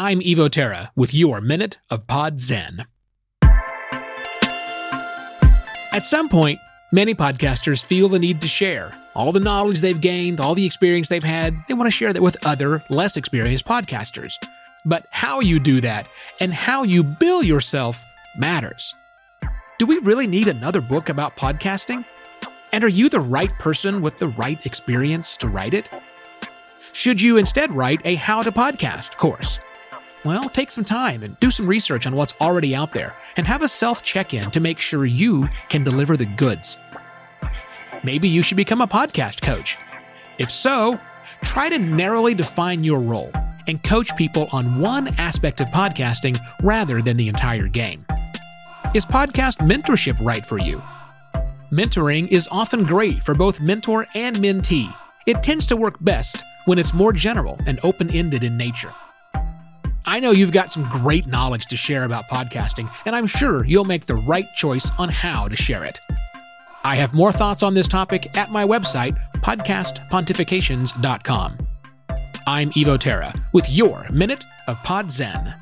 I'm Evo Terra with your Minute of Pod Zen. At some point, many podcasters feel the need to share all the knowledge they've gained, all the experience they've had. They want to share that with other, less experienced podcasters. But how you do that and how you bill yourself matters. Do we really need another book about podcasting? And are you the right person with the right experience to write it? Should you instead write a how to podcast course? Well, take some time and do some research on what's already out there and have a self check in to make sure you can deliver the goods. Maybe you should become a podcast coach. If so, try to narrowly define your role and coach people on one aspect of podcasting rather than the entire game. Is podcast mentorship right for you? Mentoring is often great for both mentor and mentee. It tends to work best when it's more general and open ended in nature. I know you've got some great knowledge to share about podcasting, and I'm sure you'll make the right choice on how to share it. I have more thoughts on this topic at my website, podcastpontifications.com. I'm Evo Terra with your Minute of Pod Zen.